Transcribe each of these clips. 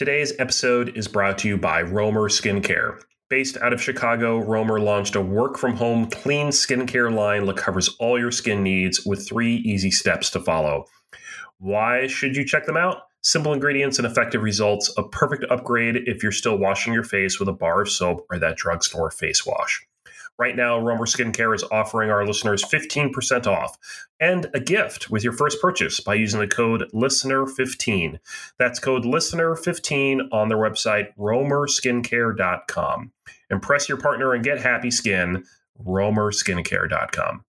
Today's episode is brought to you by Romer Skincare. Based out of Chicago, Romer launched a work from home clean skincare line that covers all your skin needs with three easy steps to follow. Why should you check them out? Simple ingredients and effective results, a perfect upgrade if you're still washing your face with a bar of soap or that drugstore face wash. Right now, Romer Skincare is offering our listeners 15% off and a gift with your first purchase by using the code LISTENER15. That's code LISTENER15 on their website, romerskincare.com. Impress your partner and get happy skin, romerskincare.com.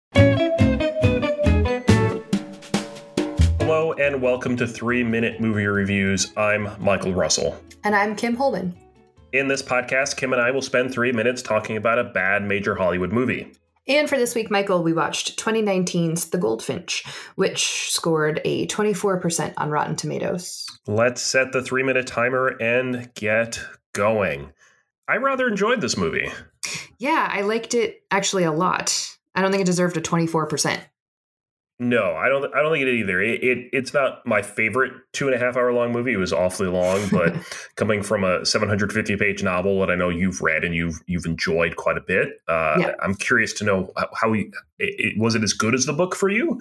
Hello and welcome to 3 Minute Movie Reviews. I'm Michael Russell. And I'm Kim Holman. In this podcast, Kim and I will spend three minutes talking about a bad major Hollywood movie. And for this week, Michael, we watched 2019's The Goldfinch, which scored a 24% on Rotten Tomatoes. Let's set the three minute timer and get going. I rather enjoyed this movie. Yeah, I liked it actually a lot. I don't think it deserved a 24%. No, I don't. I don't think it either. It, it, it's not my favorite two and a half hour long movie. It was awfully long, but coming from a 750 page novel that I know you've read and you've you've enjoyed quite a bit, uh, yeah. I'm curious to know how, he, it, was it as good as the book for you?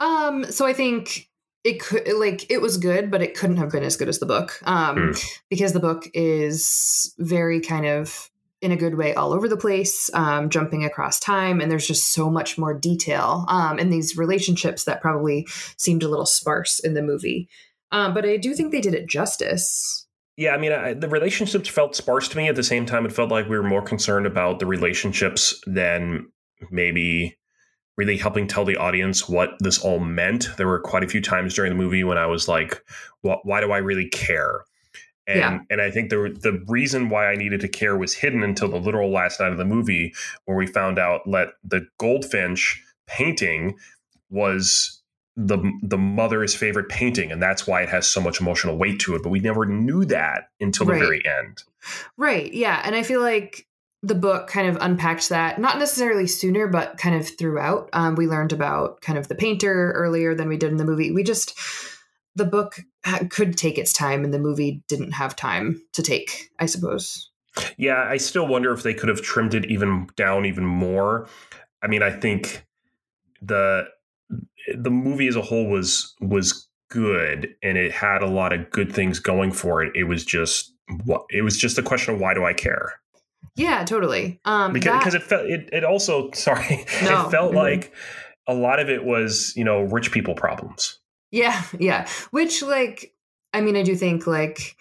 Um, so I think it could like it was good, but it couldn't have been as good as the book. Um, mm. because the book is very kind of in a good way all over the place, um, jumping across time. And there's just so much more detail um, in these relationships that probably seemed a little sparse in the movie. Um, but I do think they did it justice. Yeah, I mean, I, the relationships felt sparse to me. At the same time, it felt like we were more concerned about the relationships than maybe really helping tell the audience what this all meant. There were quite a few times during the movie when I was like, why do I really care? And yeah. and I think the the reason why I needed to care was hidden until the literal last night of the movie, where we found out that the goldfinch painting was the the mother's favorite painting, and that's why it has so much emotional weight to it. But we never knew that until right. the very end. Right. Yeah. And I feel like the book kind of unpacked that, not necessarily sooner, but kind of throughout. Um, we learned about kind of the painter earlier than we did in the movie. We just the book could take its time and the movie didn't have time to take, I suppose. Yeah, I still wonder if they could have trimmed it even down even more. I mean, I think the the movie as a whole was was good and it had a lot of good things going for it. It was just what it was just a question of why do I care? Yeah, totally. Um, because, that, it felt it, it also sorry no. it felt mm-hmm. like a lot of it was you know rich people problems yeah, yeah. Which like I mean I do think like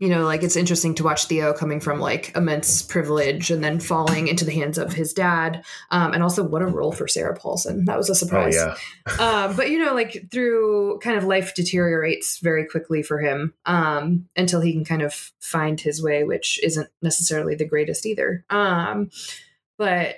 you know like it's interesting to watch Theo coming from like immense privilege and then falling into the hands of his dad um, and also what a role for Sarah Paulson. That was a surprise. Oh, yeah. um, but you know like through kind of life deteriorates very quickly for him um, until he can kind of find his way which isn't necessarily the greatest either. Um, but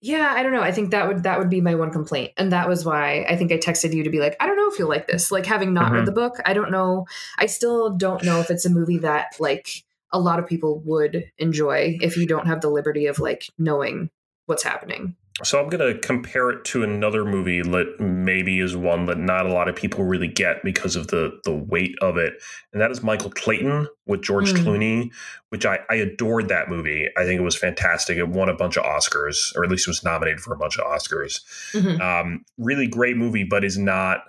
yeah, I don't know. I think that would that would be my one complaint, and that was why I think I texted you to be like, I don't know if you'll like this. Like having not mm-hmm. read the book, I don't know. I still don't know if it's a movie that like a lot of people would enjoy if you don't have the liberty of like knowing what's happening. So I'm going to compare it to another movie that maybe is one that not a lot of people really get because of the the weight of it, and that is Michael Clayton with George mm. Clooney, which I, I adored that movie. I think it was fantastic. It won a bunch of Oscars, or at least it was nominated for a bunch of Oscars. Mm-hmm. Um, really great movie, but is not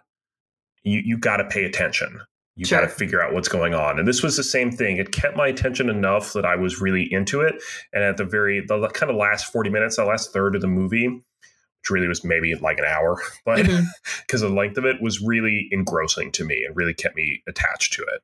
you you got to pay attention you sure. got to figure out what's going on. And this was the same thing. It kept my attention enough that I was really into it. And at the very, the kind of last 40 minutes, the last third of the movie, which really was maybe like an hour, but because mm-hmm. the length of it was really engrossing to me and really kept me attached to it.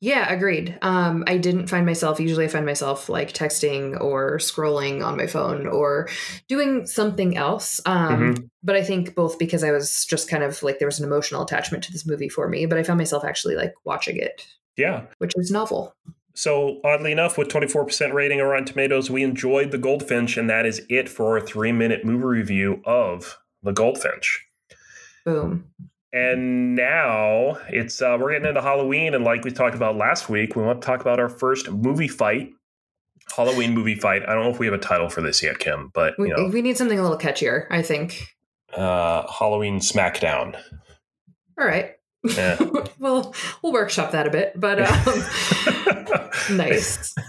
Yeah, agreed. Um, I didn't find myself, usually I find myself like texting or scrolling on my phone or doing something else. Um, mm-hmm. But I think both because I was just kind of like there was an emotional attachment to this movie for me, but I found myself actually like watching it. Yeah. Which is novel. So, oddly enough, with 24% rating around Tomatoes, we enjoyed The Goldfinch, and that is it for our three minute movie review of The Goldfinch. Boom. And now it's uh, we're getting into Halloween, and like we talked about last week, we want to talk about our first movie fight, Halloween movie fight. I don't know if we have a title for this yet, Kim, but we, you know, we need something a little catchier. I think. Uh, Halloween Smackdown. All right. Yeah. well, we'll workshop that a bit, but um, nice.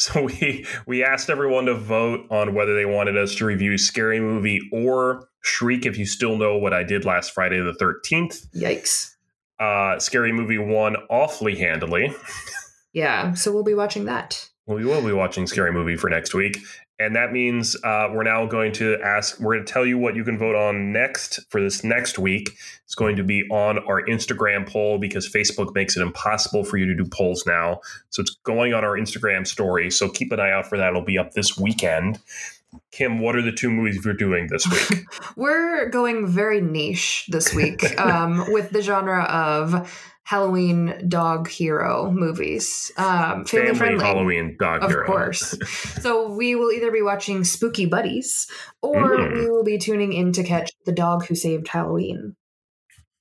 So we we asked everyone to vote on whether they wanted us to review Scary Movie or Shriek. If you still know what I did last Friday the thirteenth, Yikes. uh, Scary Movie won awfully handily. Yeah, so we'll be watching that. We will be watching Scary Movie for next week. And that means uh, we're now going to ask, we're going to tell you what you can vote on next for this next week. It's going to be on our Instagram poll because Facebook makes it impossible for you to do polls now. So it's going on our Instagram story. So keep an eye out for that. It'll be up this weekend. Kim, what are the two movies we're doing this week? We're going very niche this week um, with the genre of Halloween dog hero movies. Um, family, Family friendly. Halloween Dog Of Hero. course. so we will either be watching Spooky Buddies or Mm. we will be tuning in to catch The Dog Who Saved Halloween.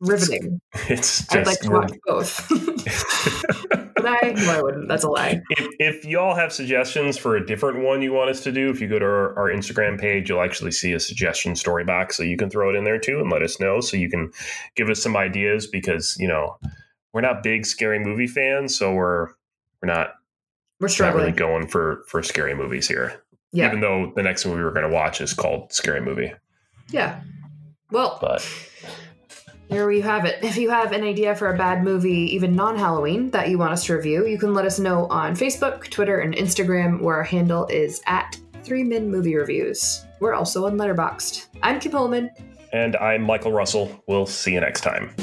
Riveting. It's just, I'd like to watch both. But I, no, I wouldn't. That's a lie. if, if y'all have suggestions for a different one you want us to do, if you go to our, our Instagram page, you'll actually see a suggestion story box. So you can throw it in there too and let us know. So you can give us some ideas because, you know, we're not big scary movie fans. So we're, we're not, We're not really going for, for scary movies here. yeah. Even though the next movie we're going to watch is called Scary Movie. Yeah. Well, But There you have it. If you have an idea for a bad movie, even non Halloween, that you want us to review, you can let us know on Facebook, Twitter, and Instagram, where our handle is at Three Minute Movie Reviews. We're also on Letterboxd. I'm Kim Holman. and I'm Michael Russell. We'll see you next time.